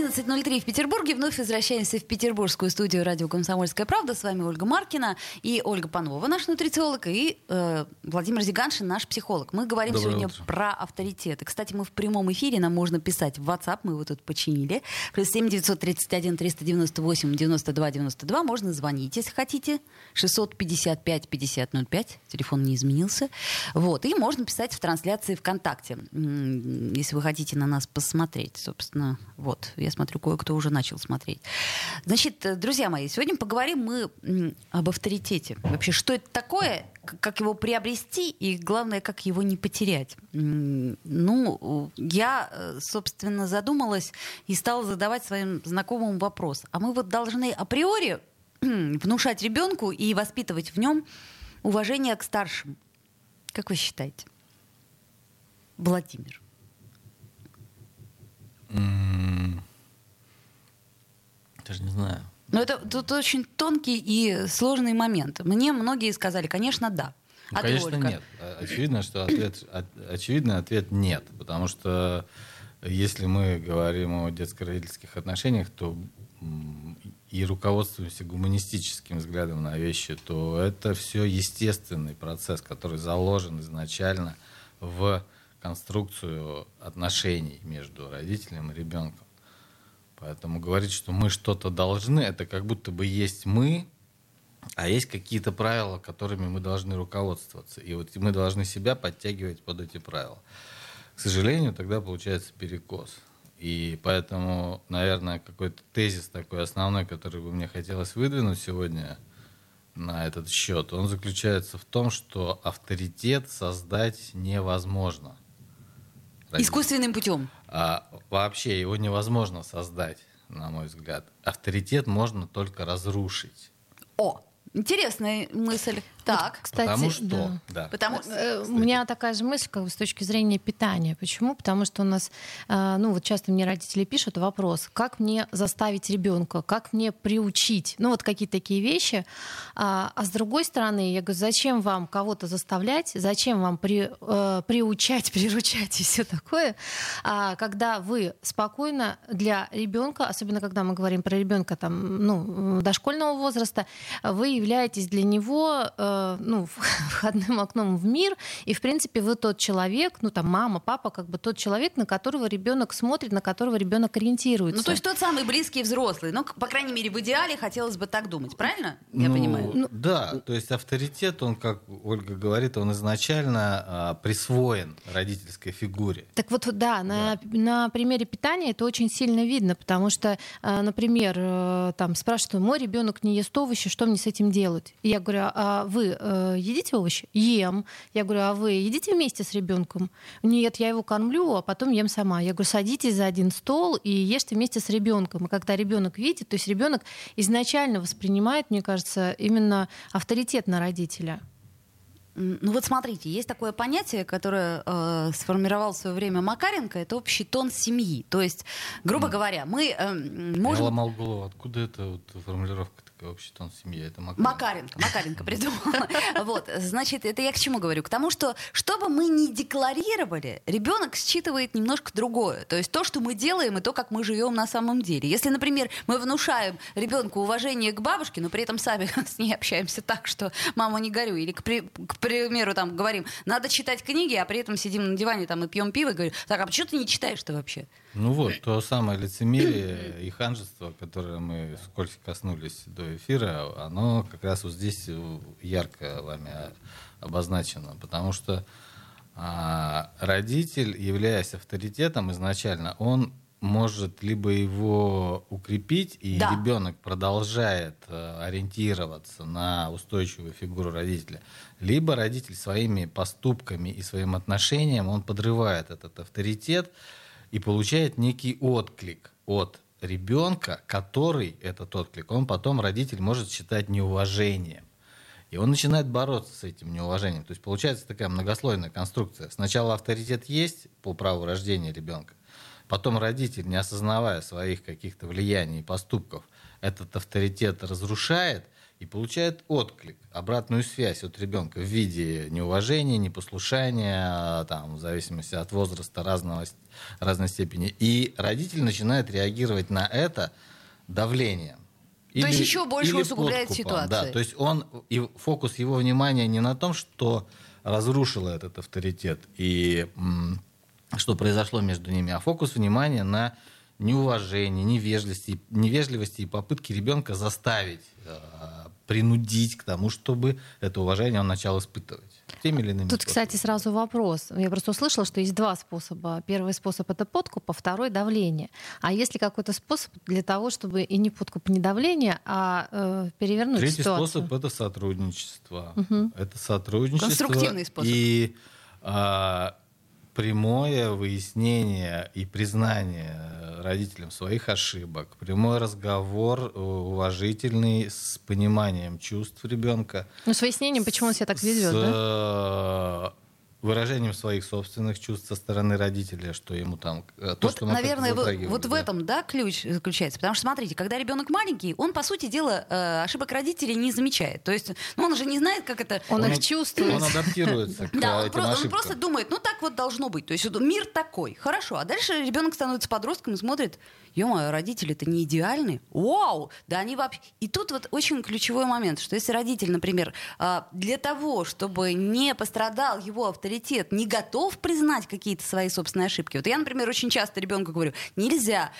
11.03 в Петербурге. Вновь возвращаемся в петербургскую студию радио «Комсомольская правда». С вами Ольга Маркина и Ольга Панова, наш нутрициолог, и э, Владимир Зиганшин, наш психолог. Мы говорим Доброе сегодня утро. про авторитеты. Кстати, мы в прямом эфире, нам можно писать в WhatsApp, мы его тут починили. Плюс 7 931 398 92 92. Можно звонить, если хотите. 655 5005. Телефон не изменился. Вот. И можно писать в трансляции ВКонтакте, если вы хотите на нас посмотреть. Собственно, вот. Я смотрю, кое-кто уже начал смотреть. Значит, э, друзья мои, сегодня поговорим мы об авторитете. Вообще, что это такое, как его приобрести и, главное, как его не потерять. Ну, я, э, собственно, задумалась и стала задавать своим знакомым вопрос. А мы вот должны априори внушать ребенку и воспитывать в нем уважение к старшим. Как вы считаете? Владимир. Даже не знаю. Но это тут очень тонкий и сложный момент. Мне многие сказали, конечно, да. Ну, А ты, конечно, Ольга? нет. Очевидно, что ответ, от- очевидный ответ нет. Потому что если мы говорим о детско-родительских отношениях, то и руководствуемся гуманистическим взглядом на вещи, то это все естественный процесс, который заложен изначально в конструкцию отношений между родителем и ребенком. Поэтому говорить, что мы что-то должны, это как будто бы есть мы, а есть какие-то правила, которыми мы должны руководствоваться. И вот мы должны себя подтягивать под эти правила. К сожалению, тогда получается перекос. И поэтому, наверное, какой-то тезис такой основной, который бы мне хотелось выдвинуть сегодня на этот счет, он заключается в том, что авторитет создать невозможно. Искусственным путем. А вообще его невозможно создать, на мой взгляд. Авторитет можно только разрушить. О, интересная мысль. Так. Кстати, потому что... да. Да. Потому Э, У меня такая же мысль, как бы с точки зрения питания. Почему? Потому что у нас, э, ну вот часто мне родители пишут вопрос, как мне заставить ребенка, как мне приучить, ну вот какие-то такие вещи. А, а с другой стороны, я говорю, зачем вам кого-то заставлять, зачем вам при, э, приучать, приручать и все такое, а, когда вы спокойно для ребенка, особенно когда мы говорим про ребенка там, ну, дошкольного возраста, вы являетесь для него э, ну, входным окном в мир, и, в принципе, вы тот человек, ну, там, мама, папа, как бы тот человек, на которого ребенок смотрит, на которого ребенок ориентируется. Ну, то есть тот самый близкий взрослый. Ну, по крайней мере, в идеале хотелось бы так думать. Правильно? Я Ну, понимаю. Да, то есть авторитет, он, как Ольга говорит, он изначально а, присвоен родительской фигуре. Так вот, да, на, на примере питания это очень сильно видно, потому что, э, например, э, там спрашивают, мой ребенок не ест овощи, что мне с этим делать? И я говорю, а вы э, едите овощи? Ем. Я говорю, а вы едите вместе с ребенком? Нет, я его кормлю, а потом ем сама. Я говорю, садитесь за один стол и ешьте вместе с ребенком. И когда ребенок видит, то есть ребенок изначально воспринимает, мне кажется, именно авторитет на родителя. Ну вот смотрите, есть такое понятие, которое э, сформировал в свое время Макаренко, это общий тон семьи. То есть, грубо говоря, мы э, м, Я можем... ломал голову, откуда эта вот формулировка общий тон семьи? Это Макаренко. Макаренко, Макаренко придумал. Вот, значит, это я к чему говорю? К тому, что что бы мы ни декларировали, ребенок считывает немножко другое. То есть то, что мы делаем, и то, как мы живем на самом деле. Если, например, мы внушаем ребенку уважение к бабушке, но при этом сами с ней общаемся так, что мама не горюй, или, к, при- к примеру, там говорим, надо читать книги, а при этом сидим на диване там и пьем пиво, и говорю, так, а почему ты не читаешь-то вообще? Ну вот, то самое лицемерие и ханжество, которое мы вскользь коснулись до эфира, оно как раз вот здесь ярко вами обозначено, потому что а, родитель, являясь авторитетом изначально, он может либо его укрепить, и Да. ребенок продолжает э, ориентироваться на устойчивую фигуру родителя, либо родитель своими поступками и своим отношением он подрывает этот авторитет и получает некий отклик от ребенка, который этот отклик, он потом родитель может считать неуважением. И он начинает бороться с этим неуважением. То есть получается такая многослойная конструкция. Сначала авторитет есть по праву рождения ребенка, потом родитель, не осознавая своих каких-то влияний и поступков, этот авторитет разрушает и получает отклик, обратную связь от ребенка в виде неуважения, непослушания, там, в зависимости от возраста разного, разной степени. И родитель начинает реагировать на это давлением. То есть еще больше усугубляет подкупом. ситуацию. Да, то есть он, и фокус его внимания не на том, что разрушило этот авторитет и что произошло между ними, а фокус внимания на неуважении, невежливости, невежливости и попытки ребенка заставить, э, принудить к тому, чтобы это уважение он начал испытывать. Теми или иными Тут, способами. кстати, сразу вопрос. Я просто услышала, что есть два способа. Первый способ это подкуп, а второй давление. А есть ли какой-то способ для того, чтобы и не подкуп, не давление, а э, перевернуть Третий ситуацию? способ это сотрудничество. Мгм. Это сотрудничество. Конструктивный способ. И а, прямое выяснение и признание родителям своих ошибок, прямой разговор э, уважительный с пониманием чувств ребенка. Ну, с выяснением, почему он себя так ведет, с да? Выражением своих собственных чувств со стороны родителя, что ему там э, то, вот, что наверное, вот, затрагивали, вот в да. этом, да, ключ заключается. Потому что, смотрите, когда ребенок маленький, он, по сути дела, э, ошибок родителей не замечает. То есть, ну, он же не знает, как это... Он, их Он- чувствует. Он адаптируется к Да, он, этим он ошибкам. просто думает, ну так вот должно быть. То есть мир такой. Хорошо. А дальше ребенок становится подростком и смотрит, ё родители-то не идеальны. Вау! Да они вообще... И тут вот очень ключевой момент, что если родитель, например, а, для того, чтобы не пострадал его авторитет, не готов признать какие-то свои собственные ошибки. Вот я, например, очень часто ребенку говорю, нельзя,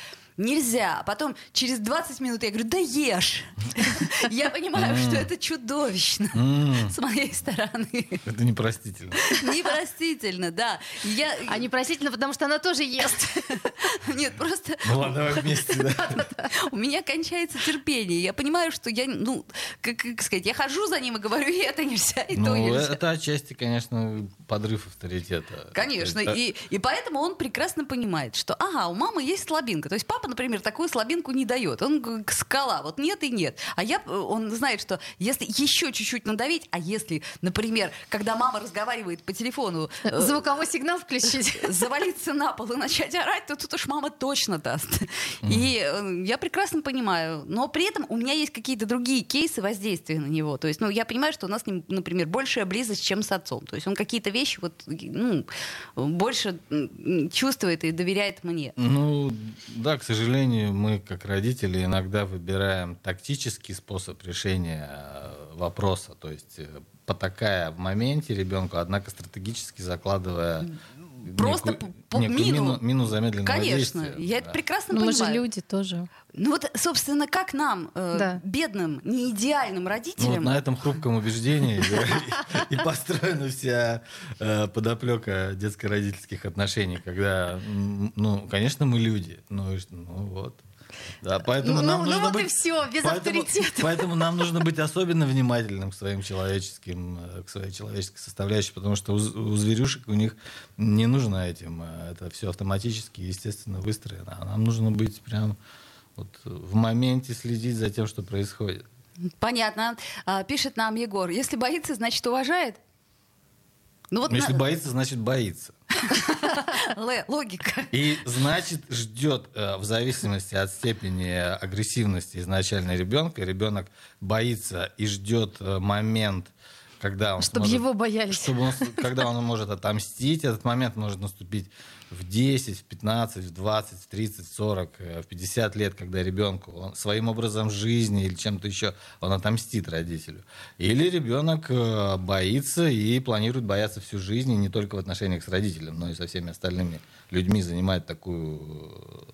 Нельзя. А потом через 20 минут я говорю, да ешь. Я понимаю, что это чудовищно с моей стороны. Это непростительно. Непростительно, да. Я... А непростительно, потому что она тоже ест. Нет, просто Ну ладно, давай вместе, да. у меня кончается терпение. Я понимаю, что я, ну, как, сказать, я хожу за ним и говорю, и это нельзя, и то Ну, нельзя. это отчасти, конечно, подрыв авторитета. Конечно, и поэтому он прекрасно понимает, что, ага, у мамы есть слабинка. То есть папа, например, такую слабинку не дает. Он скала, вот нет и нет. А я, э, он знает, что если еще чуть-чуть надавить, а если, например, когда мама разговаривает по телефону, э, Звуковой сигнал включить. завалиться на пол и начать орать, то тут уж мама точно даст. И э, я прекрасно понимаю. Но при этом у меня есть какие-то другие кейсы воздействия на него. То есть, ну, я понимаю, что у нас с ним, например, большая близость, чем с отцом. То есть он какие-то вещи вот, ну, больше чувствует и доверяет мне. Ну, да, к сожалению, мы, как родители, иногда выбираем тактический способ решения э, вопроса, то есть э, потакая в моменте ребенку, однако стратегически закладывая Просто некую- по- по некую мину. мину, мину замедленного Конечно, действия. я это Да. прекрасно Но мы же понимаю. люди тоже. Ну вот, собственно, как нам, э, Да. бедным, неидеальным Ну, вот родителям, на этом хрупком убеждении и построена вся э, подоплека детско-родительских отношений, когда, ну, конечно, мы люди, ну вот. Да, поэтому Ну, нам ну нужно вот и быть... всё, без поэтому, авторитета. Поэтому нам нужно быть особенно внимательным к своим человеческим, э, к своей человеческой составляющей, потому что у, у зверюшек у них не нужно этим, э, это все автоматически, естественно, выстроено. А нам нужно быть прям вот в моменте следить за тем, что происходит. понятно, А, пишет нам Егор, если боится, значит уважает. Ну вот Если на- боится, значит боится. Логика. И значит ждет, э, в зависимости от степени агрессивности изначально ребенка, ребенок боится и ждет э, момент, когда он Чтобы сможет- его боялись. чтобы он, когда он может отомстить, этот момент может наступить в 10, в 15, в 20, в 30, в 40, э, в 50 лет, когда ребенку он своим образом жизни или чем-то еще он отомстит родителю. Или ребенок э, боится и планирует бояться всю жизнь, и не только в отношениях с родителем, но и со всеми остальными людьми занимает такую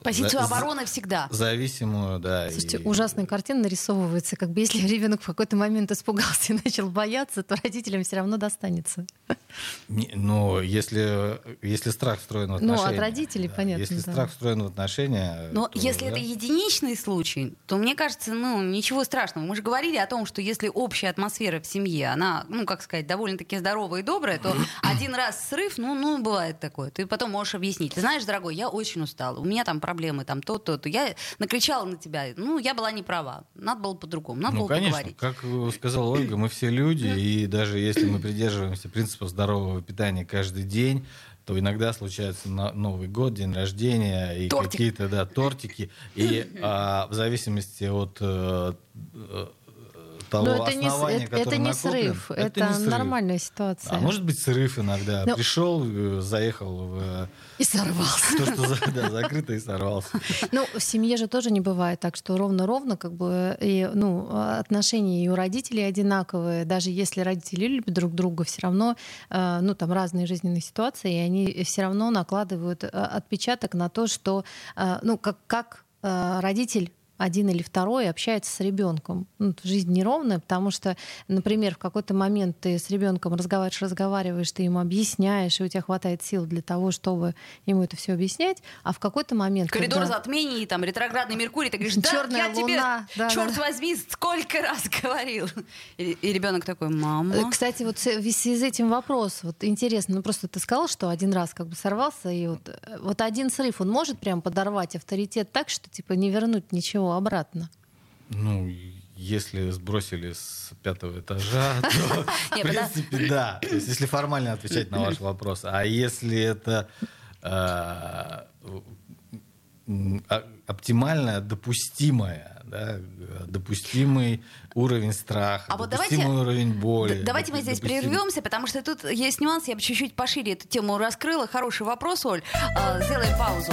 э, Позицию за- обороны всегда. зависимую, да. Слушайте, и- ужасная картина нарисовывается, как бы если ребенок в какой-то момент испугался и начал бояться, то родителям все равно достанется. Не- ну, если, если страх встроен в Ну, Ну, отношения. от родителей, понятно, Если да. страх встроен в отношения... Но то, если да. это единичный случай, то мне кажется, ну, ничего страшного. Мы же говорили о том, что если общая атмосфера в семье, она, ну, как сказать, довольно-таки здоровая и добрая, то один раз срыв, ну, ну, бывает такое. Ты потом можешь объяснить. Ты знаешь, дорогой, я очень устала, у меня там проблемы, там то, то, то. Я накричала на тебя, ну, я была не права. Надо было по-другому, надо Ну, было конечно, поговорить. как сказала Ольга, мы все люди, и даже если мы придерживаемся принципа здорового питания каждый день, то иногда случается на- Новый год, день рождения и Тортик. какие-то да, тортики. И а, в зависимости от э, э, того Но это не, основания, это, это которое не накоплено, срыв, это, не срыв. нормальная ситуация. А может быть срыв иногда. Ну- Пришел, э, заехал в э, И сорвался. то, что да, закрыто и сорвался. Ну, в семье же тоже не бывает так, что ровно-ровно, как бы, и, ну, отношения и у родителей одинаковые. Даже если родители любят друг друга, все равно, э, ну, там разные жизненные ситуации, и они все равно накладывают отпечаток на то, что, ну, как, как родитель один или второй общается с ребенком. Ну, жизнь неровная, потому что, например, в какой-то момент ты с ребенком разговариваешь, разговариваешь, ты ему объясняешь, и у тебя хватает сил для того, чтобы ему это все объяснять, а в какой-то момент... Коридор когда- затмений, там, ретроградный Меркурий, ты говоришь, да, Чёрная я тебе, луна, да, черт да. возьми, сколько раз говорил. И, и ребенок такой, мама. Э, Кстати, вот в связи с этим вопрос, вот интересно, ну просто ты сказал, что один раз как бы сорвался, и вот, э, вот один срыв, он может прям подорвать авторитет так, что типа не вернуть ничего обратно? Ну, если сбросили с пятого этажа, то, в принципе, да. То есть, если формально отвечать на ваш вопрос. А если это м, а- оптимальная, допустимая, да, допустимый уровень страха, А вот допустимый давайте- уровень боли. Давайте мы здесь допустим- прервемся, потому что тут есть нюанс. Я бы чуть-чуть пошире эту тему раскрыла. Хороший вопрос, Оль. А, Сделаем паузу.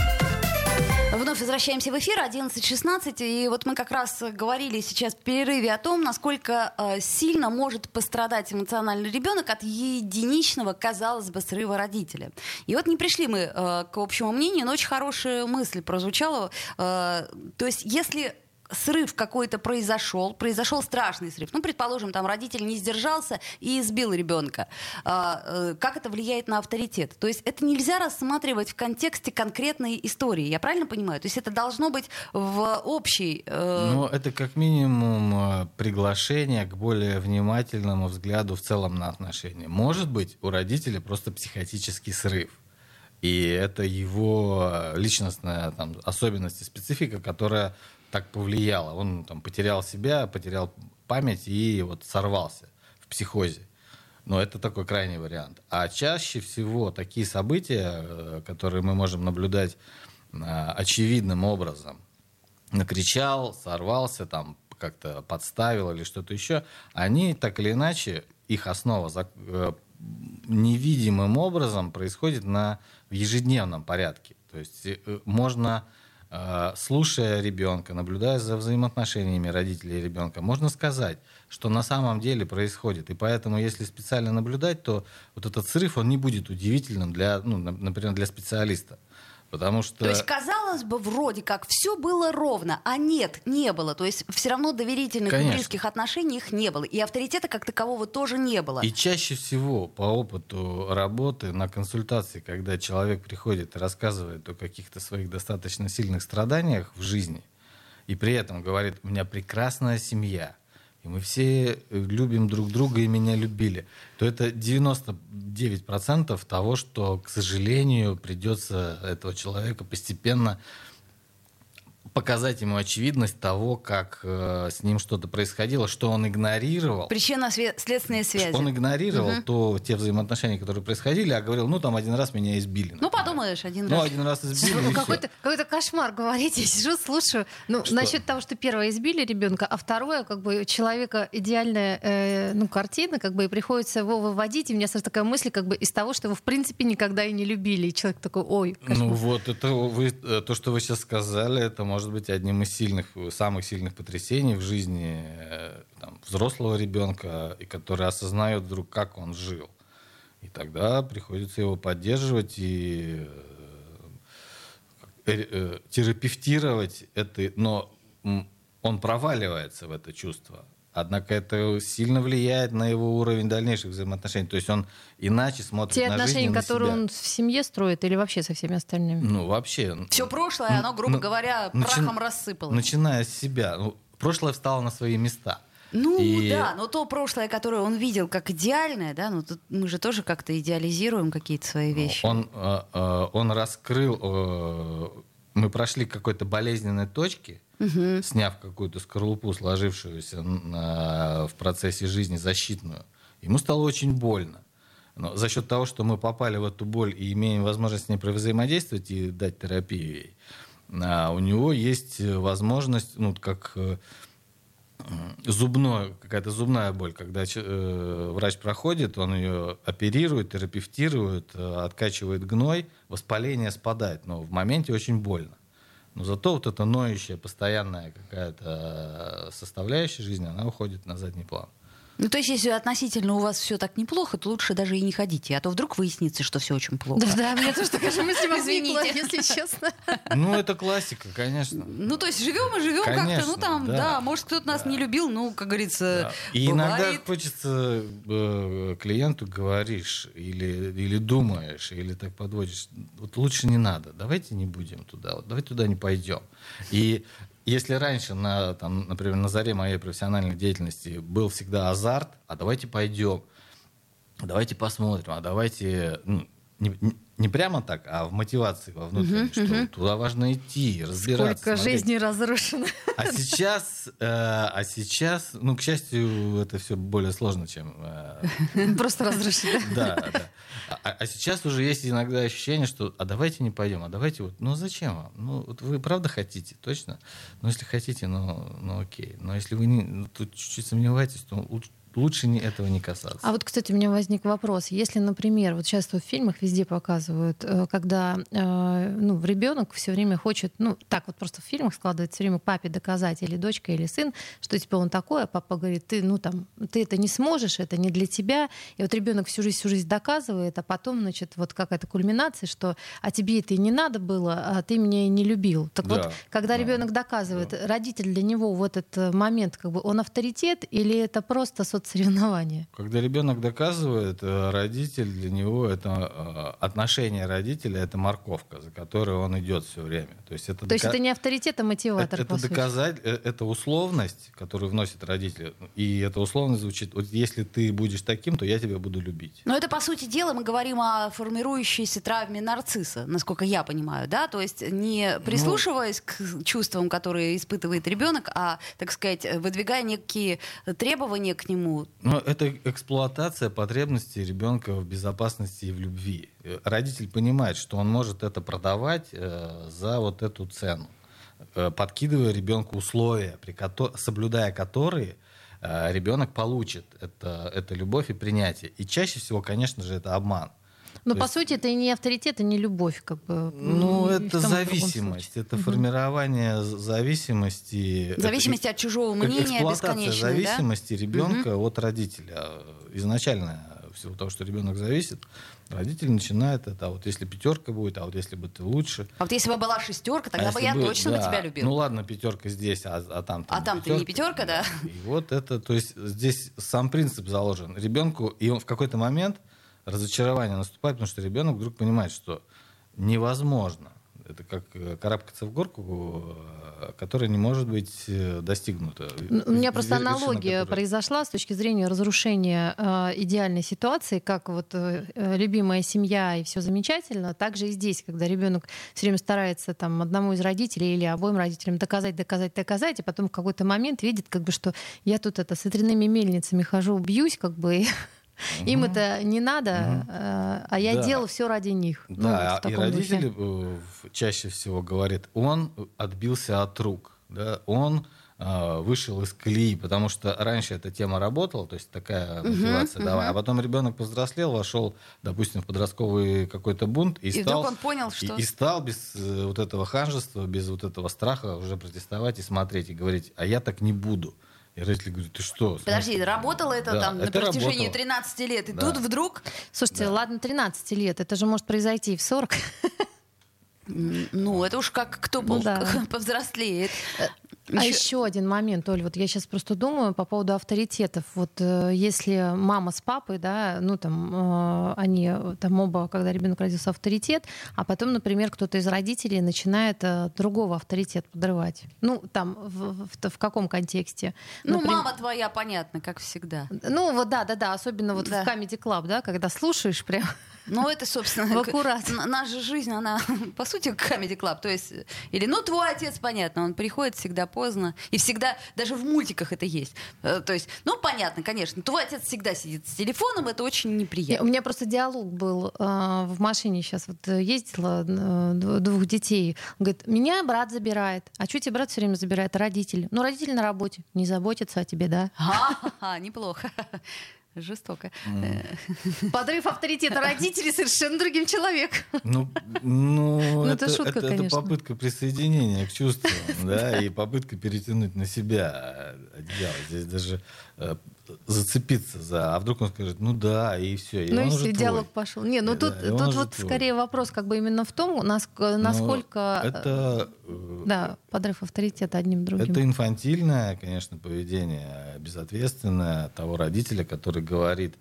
Вновь возвращаемся в эфир 11.16. И вот мы как раз говорили сейчас в перерыве о том, насколько э, сильно может пострадать эмоциональный ребенок от единичного, казалось бы, срыва родителя. И вот не пришли мы э, к общему мнению, но очень хорошая мысль прозвучала. Э, то есть если срыв какой-то произошел, произошел страшный срыв. Ну, предположим, там родитель не сдержался и избил ребенка. А, э, как это влияет на авторитет? То есть это нельзя рассматривать в контексте конкретной истории. Я правильно понимаю? То есть это должно быть в общей... э, Ну, это как минимум э, приглашение к более внимательному взгляду в целом на отношения. Может быть, у родителя просто психотический срыв. И это его э, личностная там, особенность и специфика, которая так повлияла. Он там, потерял себя, потерял память и вот сорвался в психозе. Но это такой крайний вариант. А чаще всего такие события, э, которые мы можем наблюдать э, очевидным образом, накричал, сорвался, там как-то подставил или что-то еще, они так или иначе, их основа э, невидимым образом происходит на, в ежедневном порядке. То есть можно, слушая ребенка, наблюдая за взаимоотношениями родителей и ребенка, можно сказать, что на самом деле происходит. И поэтому, если специально наблюдать, то вот этот срыв, он не будет удивительным для, ну, на- например, для специалиста. Потому что... То есть, казалось бы, вроде как все было ровно, а нет, не было. То есть все равно доверительных и Конечно. близких отношений их не было. И авторитета как такового тоже не было. И чаще всего по опыту работы на консультации, когда человек приходит и рассказывает о каких-то своих достаточно сильных страданиях в жизни, и при этом говорит, у меня прекрасная семья, и мы все любим друг друга и меня любили, то это 99% того, что, к сожалению, придется этого человека постепенно показать ему очевидность того, как э, с ним что-то происходило, что он игнорировал. Причинно-следственные связи. Он игнорировал то, те взаимоотношения, которые происходили, а говорил, ну там один раз меня избили. Ну, потом думаешь, один Ну, раз. один раз избили, всё. Какой-то, какой-то кошмар говорите, я сижу, слушаю. Ну, Что? насчет того, что первое избили ребенка, а второе, как бы, у человека идеальная э, ну, картина, как бы, и приходится его выводить. И у меня сразу такая мысль, как бы, из того, что его, в принципе, никогда и не любили. И человек такой, ой, кошмар. Ну вот, это вы, э, то, что вы сейчас сказали, это может быть одним из сильных, самых сильных потрясений в жизни э, там, взрослого ребенка, и который осознает вдруг, как он жил. И тогда приходится его поддерживать и э, э, терапевтировать это, но он проваливается в это чувство. Однако это сильно влияет на его уровень дальнейших взаимоотношений. То есть он иначе смотрит Те на жизнь отношения, на которые себя. он в семье строит, или вообще со всеми остальными? Ну, вообще. Все прошлое, оно, грубо Ну, говоря, начи- прахом рассыпалось. Начиная с себя. Ну, прошлое встало на свои места. Ну И- да, но то прошлое, которое он видел как идеальное, да, ну тут мы же тоже как-то идеализируем какие-то свои вещи. Он, э, э, он раскрыл... мы прошли к какой-то болезненной точке, сняв какую-то скорлупу, сложившуюся на- в процессе жизни защитную. Ему стало очень больно. Но за счет того, что мы попали в эту боль и имеем возможность с ней взаимодействовать и дать терапию ей, а, у него есть э, возможность, ну, как э, зубное, какая-то зубная боль, когда э, врач проходит, он ее оперирует, терапевтирует, э, откачивает гной, воспаление спадает, но в моменте очень больно. Но зато вот эта ноющая, постоянная какая-то э, составляющая жизни, она уходит на задний план. Ну то есть если относительно у вас все так неплохо, то лучше даже и не ходите, а то вдруг выяснится, что все очень плохо. Да, да, мне тоже такая же мысль возникла, Извините. если честно. Ну, это классика, конечно. Ну, то есть живем и живем как-то, ну там, да. да. может, кто-то нас не любил, ну, как говорится, Да. И иногда хочется э, клиенту говоришь или, или думаешь, или так подводишь, вот лучше не надо, давайте не будем туда, вот, давайте туда не пойдем. И если раньше, на, там, например, на заре моей профессиональной деятельности был всегда азарт, а давайте пойдем, давайте посмотрим, а давайте... ну, не, не- прямо так, а в мотивации во внутренней, что туда важно идти, разбираться. Сколько смотреть. жизней разрушено. А сейчас, э, а сейчас, ну, к счастью, это все более сложно, чем... э, Просто разрушено. да, да. А, а сейчас уже есть иногда ощущение, что а давайте не пойдем, а давайте вот, ну зачем вам? Ну вот вы правда хотите, точно? Ну если хотите, ну, ну окей. Но если вы не, ну, тут чуть-чуть сомневаетесь, то лучше, лучше не, этого не касаться. А вот, кстати, у меня возник вопрос. Если, например, вот сейчас в фильмах везде показывают, э, когда э, ну, ребенок все время хочет, ну, так вот просто в фильмах складывается все время папе доказать, или дочка, или сын, что типа он такой, а папа говорит, ты, ну, там, ты это не сможешь, это не для тебя. И вот ребенок всю жизнь, всю жизнь доказывает, а потом, значит, вот какая-то кульминация, что а тебе это и не надо было, а ты меня и не любил. Так Да, вот, когда да, ребенок доказывает, родитель для него в этот э, момент, как бы, он авторитет или это просто соцсоревнование? Когда ребенок доказывает, э, родитель для него это э, отношение родителя это морковка, за которой он идет все время. То есть это, То есть дока- это не авторитет, а мотиватор, это, это доказать, э, это условность, которую вносит родители. И эта условность звучит: вот если ты будешь таким, то я тебя буду любить. Но это, по сути дела, мы говорим о формирующейся травме нарцисса, насколько я понимаю, да? То есть не прислушиваясь к чувствам, которые испытывает ребенок, а, так сказать, выдвигая некие требования к нему. Но это эксплуатация потребностей ребенка в безопасности и в любви. Э, Родитель понимает, что он может это продавать э, за вот эту цену, э, подкидывая ребенку условия, при кото- соблюдая которые э, ребенок получит это, это любовь и принятие. И чаще всего, конечно же, это обман. Но То по есть- сути это и не авторитет, и не любовь, как бы. Ну, это зависимость, это формирование з- зависимости. В зависимости от чужого э- мнения бесконечной, да? зависимости ребенка от родителя. Изначально, в силу того, что ребенок зависит, родитель начинает это, а вот если пятерка будет, а вот если бы ты лучше. А вот если бы была шестерка, тогда а бы я бы- точно бы да, тебя любил. Ну ладно, пятерка здесь, а, а там А там ты не пятерка, да? И вот это, то есть здесь сам принцип заложен. Ребенку, и он в какой-то момент разочарование наступает, потому что ребенок вдруг понимает, что невозможно. Это как э, карабкаться в горку, э, которая не может быть э, достигнута. Ну, У меня просто Вершина аналогия которой- произошла с точки зрения разрушения э, идеальной ситуации, как вот э, э, любимая семья и все замечательно, также и здесь, когда ребенок все время старается там одному из родителей или обоим родителям доказать, доказать, доказать, и потом в какой-то момент видит, как бы, что я тут это с ветряными мельницами хожу, бьюсь, как бы, и Им это не надо, э, а я Да. делал все ради них. Ну, Да, вот в и духе. родители э, чаще всего говорят, он отбился от рук, да, он э, вышел из колеи, потому что раньше эта тема работала, то есть такая мотивация, давай, а потом ребенок повзрослел, вошел, допустим, в подростковый какой-то бунт и, И стал он понял, и- что... и, стал без вот этого ханжества, без вот этого страха уже протестовать и смотреть и говорить, а я так не буду. И родители говорят, ты что? в Подожди, смысле?» работало это Да, там на это протяжении работало. 13 лет, и Да. тут вдруг... Слушайте, ладно, 13 лет, это же может произойти и в 40. м, Ну, это уж как кто Ну пол- да. повзрослеет. А еще один момент, Оль, вот я сейчас просто думаю по поводу авторитетов. Вот э, если мама с папой, да, ну там э, они э, там оба, когда ребенок родился, авторитет, а потом, например, кто-то из родителей начинает э, другого авторитет подрывать. Ну там в, в- в каком контексте? Ну, Наприм- мама твоя, понятно, как всегда. Ну вот да, да, да, особенно вот Да. в Comedy Club, да, когда слушаешь прям. Ну, это, собственно, аккурат. наша жизнь, она, по сути, Comedy Club. То есть, или, ну, твой отец, понятно, он приходит всегда поздно. И всегда, даже в мультиках это есть. Э, То есть, ну, понятно, конечно, твой отец всегда сидит с телефоном, это очень Не, У неприятно. меня просто диалог был э, в машине сейчас вот э, ездила э, дв- двух детей. Он говорит, меня брат забирает. А что тебе брат все время забирает? Родители. Ну, родители на работе. Не заботятся о тебе, да? Ха-ха-ха, неплохо. Жестоко. Э, Подрыв авторитета родителей совершенно другим человеком. Ну, ну, это это, шутка, это- это попытка присоединения к чувствам, да, и попытка перетянуть на себя одеяло. Здесь даже зацепиться за, а вдруг он скажет, ну да, и все, и ну он и уже все, твой. диалог пошел. Не, ну Да, тут, он тут вот твой. скорее вопрос как бы именно в том, нас- Но насколько... э, это, э, Да, подрыв авторитета одним другим. это инфантильное, конечно, поведение, безответственное того родителя, который говорит,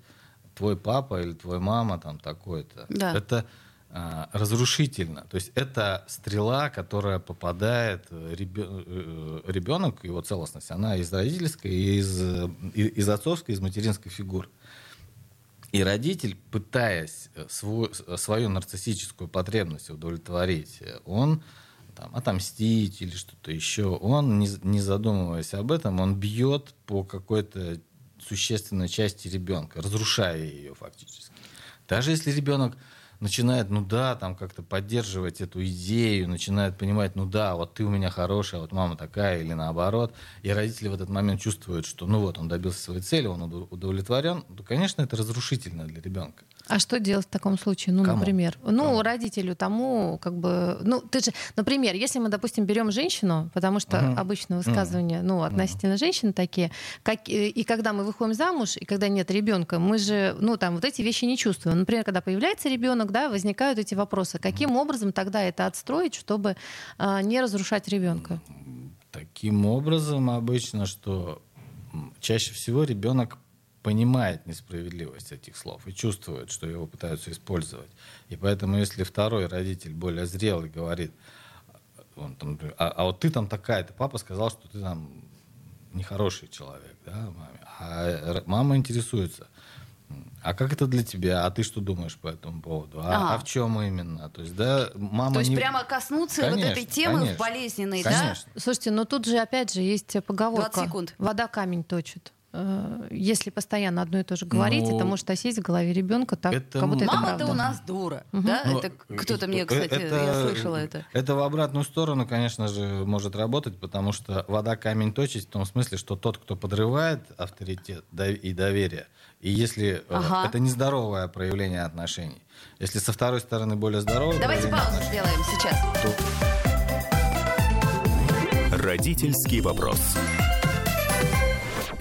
твой папа или твой мама там такой-то. Да. Это разрушительно. То есть это стрела, которая попадает э, ребё- э, ребенок, его целостность, она из родительской, из, э, из отцовской, из материнской фигуры. И родитель, пытаясь э, свой- свою нарциссическую потребность удовлетворить, э, он там, отомстить или что-то еще, он, не, не задумываясь об этом, он бьет по какой-то существенной части ребенка, разрушая ее фактически. Даже если ребенок начинает, ну да, там как-то поддерживать эту идею, начинает понимать, ну да, вот ты у меня хорошая, вот мама такая, или наоборот, и родители в этот момент чувствуют, что ну вот он добился своей цели, он удов- удовлетворен, то, конечно, это разрушительно для ребенка. А что делать в таком случае? Ну, Кому? например, ну, Кому? родителю тому, как бы, ну, ты же, например, если мы, допустим, берем женщину, потому что Мгм. обычно высказывания, ну, относительно женщин такие, как, и и когда мы выходим замуж, и когда нет ребенка, мы же, ну, там, вот эти вещи не чувствуем. Например, когда появляется ребенок, да, возникают эти вопросы. Каким образом тогда это отстроить, чтобы а, не разрушать ребенка? Таким образом, обычно, что чаще всего ребенок понимает несправедливость этих слов и чувствует, что его пытаются использовать. И поэтому, если второй родитель более зрелый говорит, он там, а, а вот ты там такая-то, папа сказал, что ты там нехороший человек, да, маме. А р- мама интересуется, а как это для тебя? А ты что думаешь по этому поводу? А, Ага. а в чем именно? То есть, да, мама То есть не... прямо коснуться вот Конечно, этой темы конечно. болезненной, да? Конечно. Слушайте, но тут же, опять же, есть поговорка. 20 секунд. Вода камень точит. Э, Если постоянно одно и то же говорить, Ну, это может осесть в голове ребенка, так это как будто это Мама-то у нас дура, да? Ну, это кто-то мне, кстати, я это- слышала это. Это в обратную сторону, конечно же, может работать, потому что вода камень точит в том смысле, что тот, кто подрывает авторитет и доверие, и если э, Ага. это нездоровое проявление отношений, если со второй стороны более здоровое Давайте паузу сделаем сейчас. то Родительский вопрос.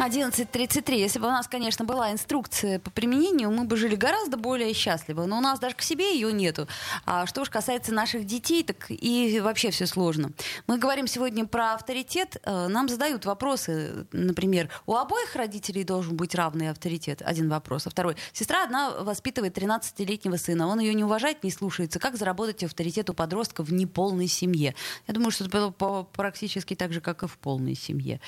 11.33. Если бы у нас, конечно, была инструкция по применению, мы бы жили гораздо более счастливо. Но у нас даже к себе ее нету. А что уж касается наших детей, так и вообще все сложно. Мы говорим сегодня про авторитет. Э, нам задают вопросы, например, у обоих родителей должен быть равный авторитет. Один вопрос. А второй. Сестра одна воспитывает 13-летнего сына. Он ее не уважает, не слушается. Как заработать авторитет у подростка в неполной семье? Я думаю, что это было практически так же, как и в полной семье.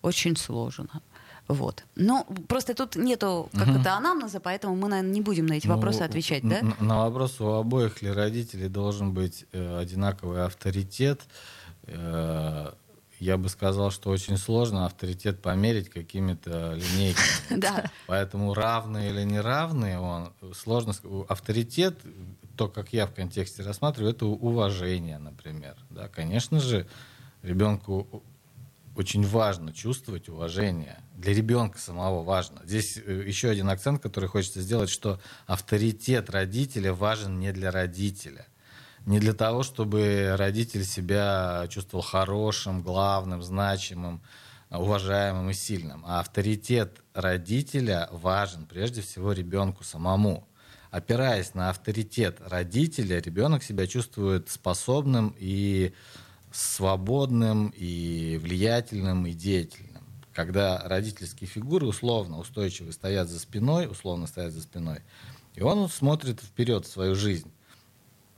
Очень сложно. Вот. Ну, просто тут нету как это анамнеза, поэтому мы, наверное, не будем на эти ну, вопросы отвечать, да? На вопрос у обоих ли родителей должен быть э, одинаковый авторитет, э, я бы сказал, что очень сложно авторитет померить какими-то линейками. Да. Поэтому равный или неравный он сложно. Авторитет, то, как я в контексте рассматриваю, это уважение, например. Да, конечно же, ребенку очень важно чувствовать уважение. Для ребенка самого важно. Здесь э, еще один акцент, который хочется сделать, что авторитет родителя важен не для родителя. Не для того, чтобы родитель себя чувствовал хорошим, главным, значимым, уважаемым и сильным. А авторитет родителя важен прежде всего ребенку самому. Опираясь на авторитет родителя, ребенок себя чувствует способным и свободным, и влиятельным, и деятельным. Когда родительские фигуры условно устойчиво стоят за спиной, условно стоят за спиной, и он смотрит вперед в свою жизнь.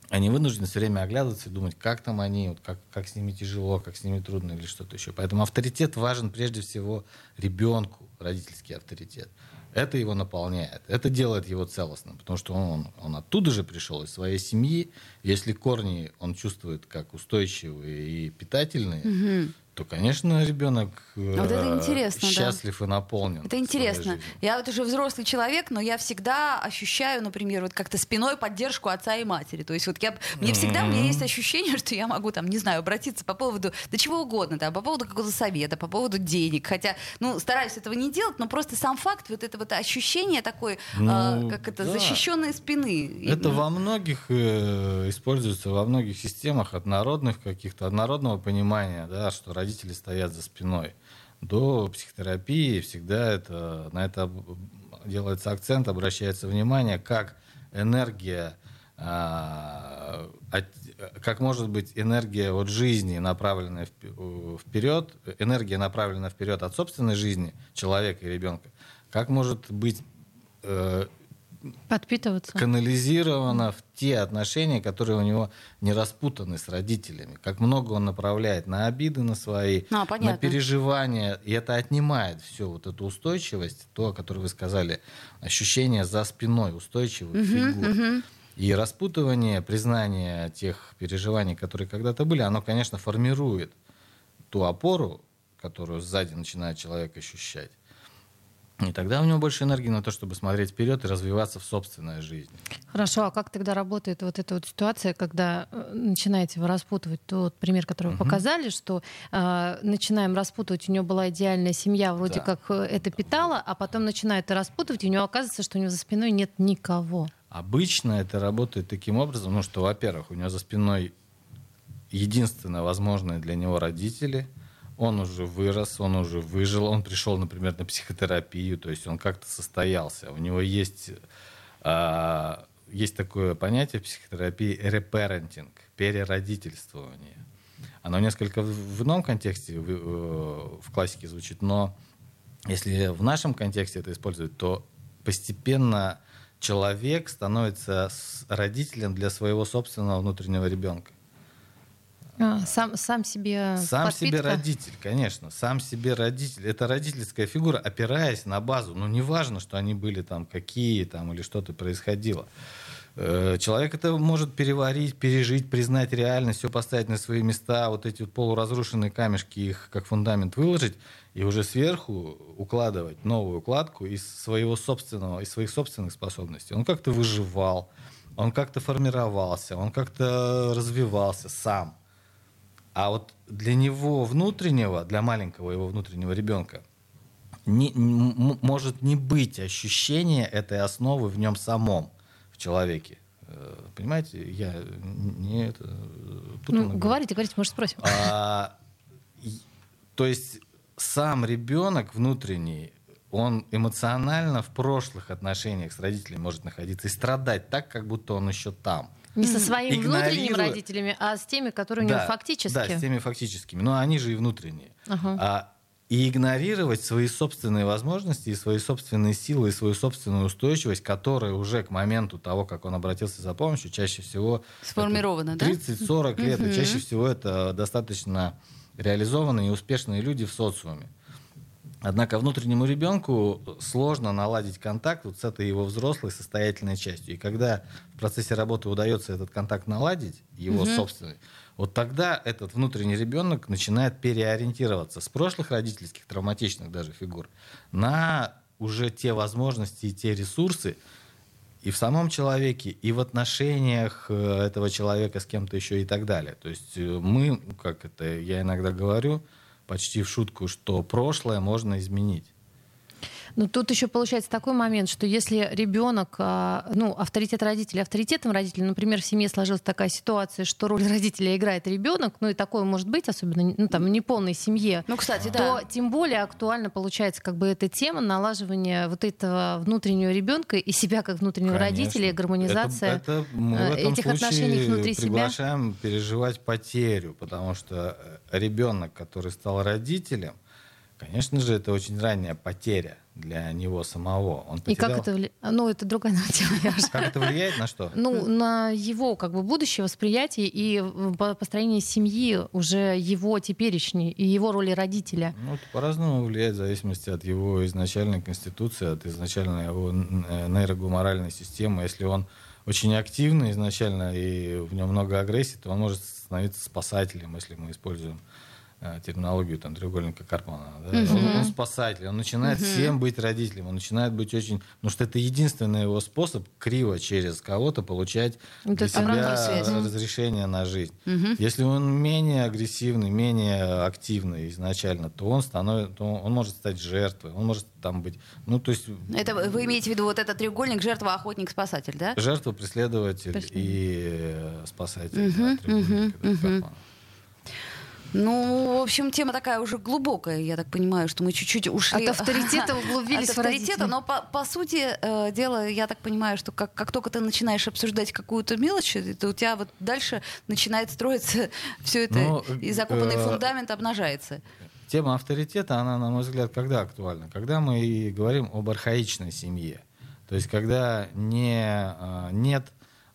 Они вынуждены все время оглядываться и думать, как там они, вот как, как с ними тяжело, как с ними трудно или что-то еще. Поэтому авторитет важен прежде всего ребенку, родительский авторитет. Это его наполняет, это делает его целостным, потому что он, он оттуда же пришел, из своей семьи. Если корни он чувствует как устойчивые и питательные, угу то, конечно, ребенок а вот это интересно, счастлив да. и наполнен. Это интересно. Я вот уже взрослый человек, но я всегда ощущаю, например, вот как-то спиной поддержку отца и матери. То есть вот я, мне всегда, mm-hmm. у меня есть ощущение, что я могу там, не знаю, обратиться по поводу, да чего угодно, да, по поводу какого-то совета, по поводу денег. Хотя, ну, стараюсь этого не делать, но просто сам факт, вот это вот ощущение такой, ну, э, как это, да. защищенной спины. Это и, во многих э, используется, во многих системах от народных каких-то, от народного понимания, да, что родители стоят за спиной. До психотерапии всегда это, на это делается акцент, обращается внимание, как энергия, а, как может быть энергия от жизни, направленная вперед, энергия, направленная вперед от собственной жизни человека и ребенка, как может быть э, подпитываться. канализировано в те отношения, которые у него не распутаны с родителями. Как много он направляет на обиды на свои, а, на переживания. И это отнимает всю вот эту устойчивость, то, о которой вы сказали, ощущение за спиной устойчивых угу, фигур. Угу. И распутывание, признание тех переживаний, которые когда-то были, оно, конечно, формирует ту опору, которую сзади начинает человек ощущать. И тогда у него больше энергии на то, чтобы смотреть вперед и развиваться в собственной жизни. Хорошо, а как тогда работает вот эта вот ситуация, когда э, начинаете вы распутывать тот пример, который вы угу. показали, что э, начинаем распутывать, у него была идеальная семья, вроде да. как э, это питало, а потом начинает это распутывать, и у него оказывается, что у него за спиной нет никого. Обычно это работает таким образом, ну что, во-первых, у него за спиной единственное возможное для него родители – он уже вырос, он уже выжил, он пришел, например, на психотерапию, то есть он как-то состоялся. У него есть, а, есть такое понятие в психотерапии репарентинг, переродительствование. Оно несколько в ином контексте в, э, в классике звучит, но если в нашем контексте это использовать, то постепенно человек становится родителем для своего собственного внутреннего ребенка. А, сам, сам себе Сам подпитка? себе родитель, конечно. Сам себе родитель. Это родительская фигура, опираясь на базу. Ну, не важно, что они были там какие там или что-то происходило. Э, человек это может переварить, пережить, признать реальность, все поставить на свои места, вот эти вот полуразрушенные камешки, их как фундамент выложить, и уже сверху укладывать новую укладку из своего собственного, из своих собственных способностей. Он как-то выживал, он как-то формировался, он как-то развивался сам. А вот для него внутреннего, для маленького его внутреннего ребенка, не, может не быть ощущения этой основы в нем самом, в человеке. Э, понимаете, я не это... Ну, говорите, говорите, может, спросим. А, то есть сам ребенок внутренний, он эмоционально в прошлых отношениях с родителями может находиться и страдать так, как будто он еще там. Не со своими внутренними родителями, а с теми, которые у него Да, фактически. Да, с теми фактическими. Но они же и внутренние. Ага. А, и игнорировать свои собственные возможности, и свои собственные силы, и свою собственную устойчивость, которая уже к моменту того, как он обратился за помощью, чаще всего... Сформирована, это да? 30-40 лет. И чаще всего это достаточно реализованные и успешные люди в социуме. Однако внутреннему ребенку сложно наладить контакт вот с этой его взрослой состоятельной частью. И когда в процессе работы удается этот контакт наладить, его собственный, вот тогда этот внутренний ребенок начинает переориентироваться с прошлых родительских травматичных даже фигур на уже те возможности и те ресурсы, и в самом человеке, и в отношениях э, этого человека с кем-то еще и так далее. То есть э, мы, как это я иногда говорю, почти в шутку, что прошлое можно изменить. Но тут еще получается такой момент, что если ребенок, а, ну, авторитет родителей, авторитетом родителей, например, в семье сложилась такая ситуация, что роль родителя играет ребенок, ну и такое может быть, особенно ну, там, в неполной семье, Ну, кстати, то да. тем более актуально получается как бы эта тема налаживания вот этого внутреннего ребенка и себя как внутреннего Конечно. родителя, и гармонизация Это, это мы э, в этом этих отношений внутри себя. приглашаем переживать потерю, потому что э, ребенок, который стал родителем, конечно же, это очень ранняя потеря для него самого. Он И как потерял- это влияет? Ну, это другая тема, я Как это влияет на что? Ну, на его как бы будущее восприятие и по- построение семьи уже его теперешней и его роли родителя. Ну, это по-разному влияет в зависимости от его изначальной конституции, от изначальной его э, нейрогуморальной системы. Если он очень активный изначально и в нем много агрессии, то он может становиться спасателем, если мы используем э, терминологию там, треугольника Карпмана. да. Он, он спасатель, он начинает всем быть родителем, он начинает быть очень... Потому что это единственный его способ криво через кого-то получать для себя связь. разрешение на жизнь. Если он менее агрессивный, менее активный изначально, то он становится, то он может стать жертвой, он может там быть, ну то есть Это вы имеете в виду вот этот треугольник жертва, охотник, спасатель, да? жертва, преследователь Преследователь. и э, спасатель. да, треугольник этого Карпмана. Ну, в общем, тема такая уже глубокая, я так понимаю, что мы чуть-чуть ушли... От авторитета углубились От в авторитета, родителей. но по, по сути э, дела, я так понимаю, что как, как только ты начинаешь обсуждать какую-то мелочь, то у тебя вот дальше начинает строиться все это, Ну, и закопанный э, фундамент обнажается. Тема авторитета, она, на мой взгляд, когда актуальна? Когда мы говорим об архаичной семье. То есть, когда не, а, нет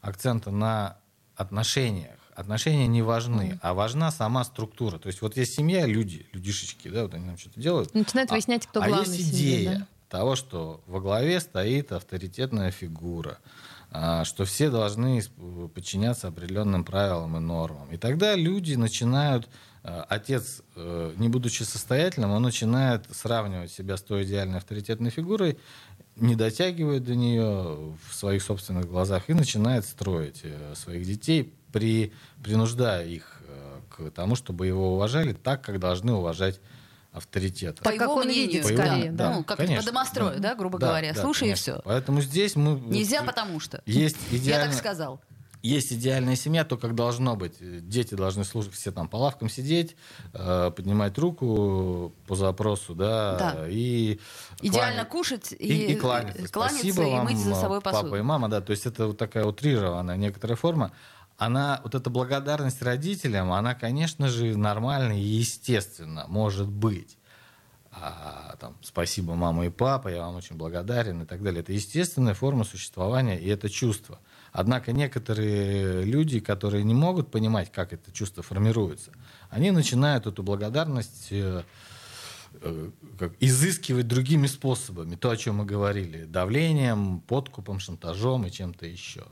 акцента на отношениях. Отношения не важны, а важна сама структура. То есть, вот есть семья, люди, людишечки, да, вот они нам что-то делают. Начинают А- выяснять, кто а главный есть в семье, идея да. того, что во главе стоит авторитетная фигура, а, что все должны подчиняться определенным правилам и нормам. И тогда люди начинают, а, отец, э, не будучи состоятельным, он начинает сравнивать себя с той идеальной авторитетной фигурой, не дотягивает до нее в своих собственных глазах и начинает строить э, своих детей, при, принуждая их э, к тому, чтобы его уважали так, как должны уважать авторитет. Так, как он видит, По его- скорее, да. Ну, как конечно. по домострою, да, грубо Да, говоря. да, Слушай, конечно. и все. Поэтому здесь мы... Нельзя, потому что. Есть Я идеально... так сказал. Есть идеальная семья, то, как должно быть. Дети должны слушать, все там по лавкам сидеть, э, поднимать руку по запросу, да, Да. и... Идеально кланя- кушать и, и, и кланяться. кланяться Спасибо и вам, мыть за собой посуду. папа и мама, да. То есть это вот такая утрированная некоторая форма. Она, вот эта благодарность родителям, она, конечно же, нормальна и естественно может быть. А, там, спасибо, мама и папа, я вам очень благодарен и так далее. Это естественная форма существования и это чувство. Однако некоторые люди, которые не могут понимать, как это чувство формируется, они начинают эту благодарность э, э, как, изыскивать другими способами. То, о чем мы говорили. Давлением, подкупом, шантажом и чем-то еще.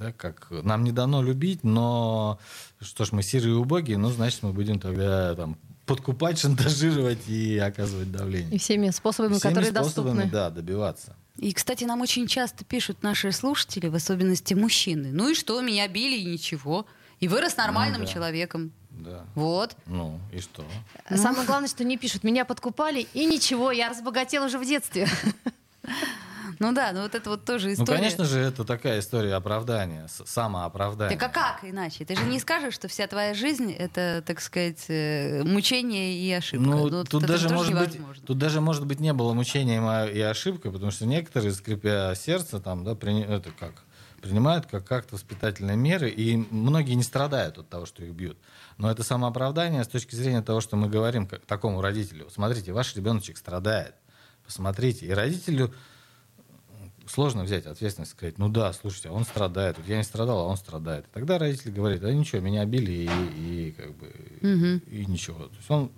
Да, как нам не дано любить, но что ж, мы серые и убогие, ну, значит, мы будем тогда там, подкупать, шантажировать и оказывать И давление. всеми способами, Всеми которые способами, доступны. да, добиваться. И, кстати, нам очень часто пишут наши слушатели, в особенности мужчины. Ну и что, меня били и ничего. И вырос нормальным Ну да. человеком. Да. Вот. Ну, и что? Самое главное, что не пишут, меня подкупали, и ничего, я разбогател уже в детстве. Ну да, ну вот это вот тоже Ну, история. конечно же, это такая история оправдания, самооправдания. Так а как иначе? Ты же не скажешь, что вся твоя жизнь это, так сказать, э, мучение и ошибка. Ну, вот тут, даже может быть, тут даже, может быть, не было мучением а- и ошибкой, потому что некоторые, скрипя сердце, там, да, прини- это как, принимают как как-то воспитательные меры, и многие не страдают от того, что их бьют. Но это самооправдание с точки зрения того, что мы говорим как, такому родителю. Смотрите, ваш ребеночек страдает. Посмотрите. И родителю сложно взять ответственность, сказать, ну да, слушайте, а он страдает. Вот я не страдал, а он страдает. И тогда родитель говорит, да ничего, меня били и, и как бы и ничего. То есть он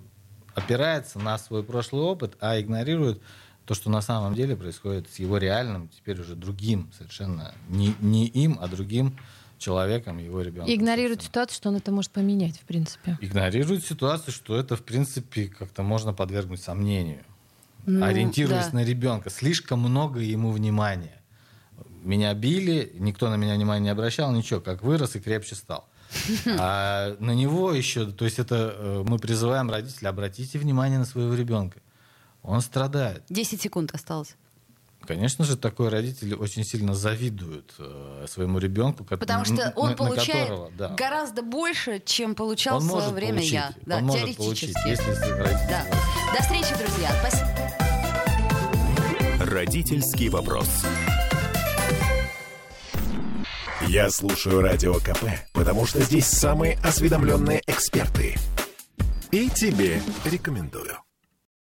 опирается на свой прошлый опыт, а игнорирует то, что на самом деле происходит с его реальным, теперь уже другим совершенно, не, не им, а другим человеком, его ребенком. И игнорирует ситуацию, что он это может поменять, в принципе. Игнорирует ситуацию, что это, в принципе, как-то можно подвергнуть сомнению. Ну, ориентируясь да. на ребенка. Слишком много ему внимания. Меня били, никто на меня внимания не обращал, ничего, как вырос и крепче стал. А на него еще, то есть это э, мы призываем родителей, обратите внимание на своего ребенка. Он страдает. 10 секунд осталось. Конечно же, такой родитель очень сильно завидует э, своему ребенку, Потому что он на- на получает которого, да. гораздо больше, чем получал он в свое время получить, я. Да, он может получить, теоретически. если Да. До встречи, друзья. Спасибо. Родительский вопрос. Я слушаю Радио КП, потому что здесь самые осведомленные эксперты. И тебе рекомендую.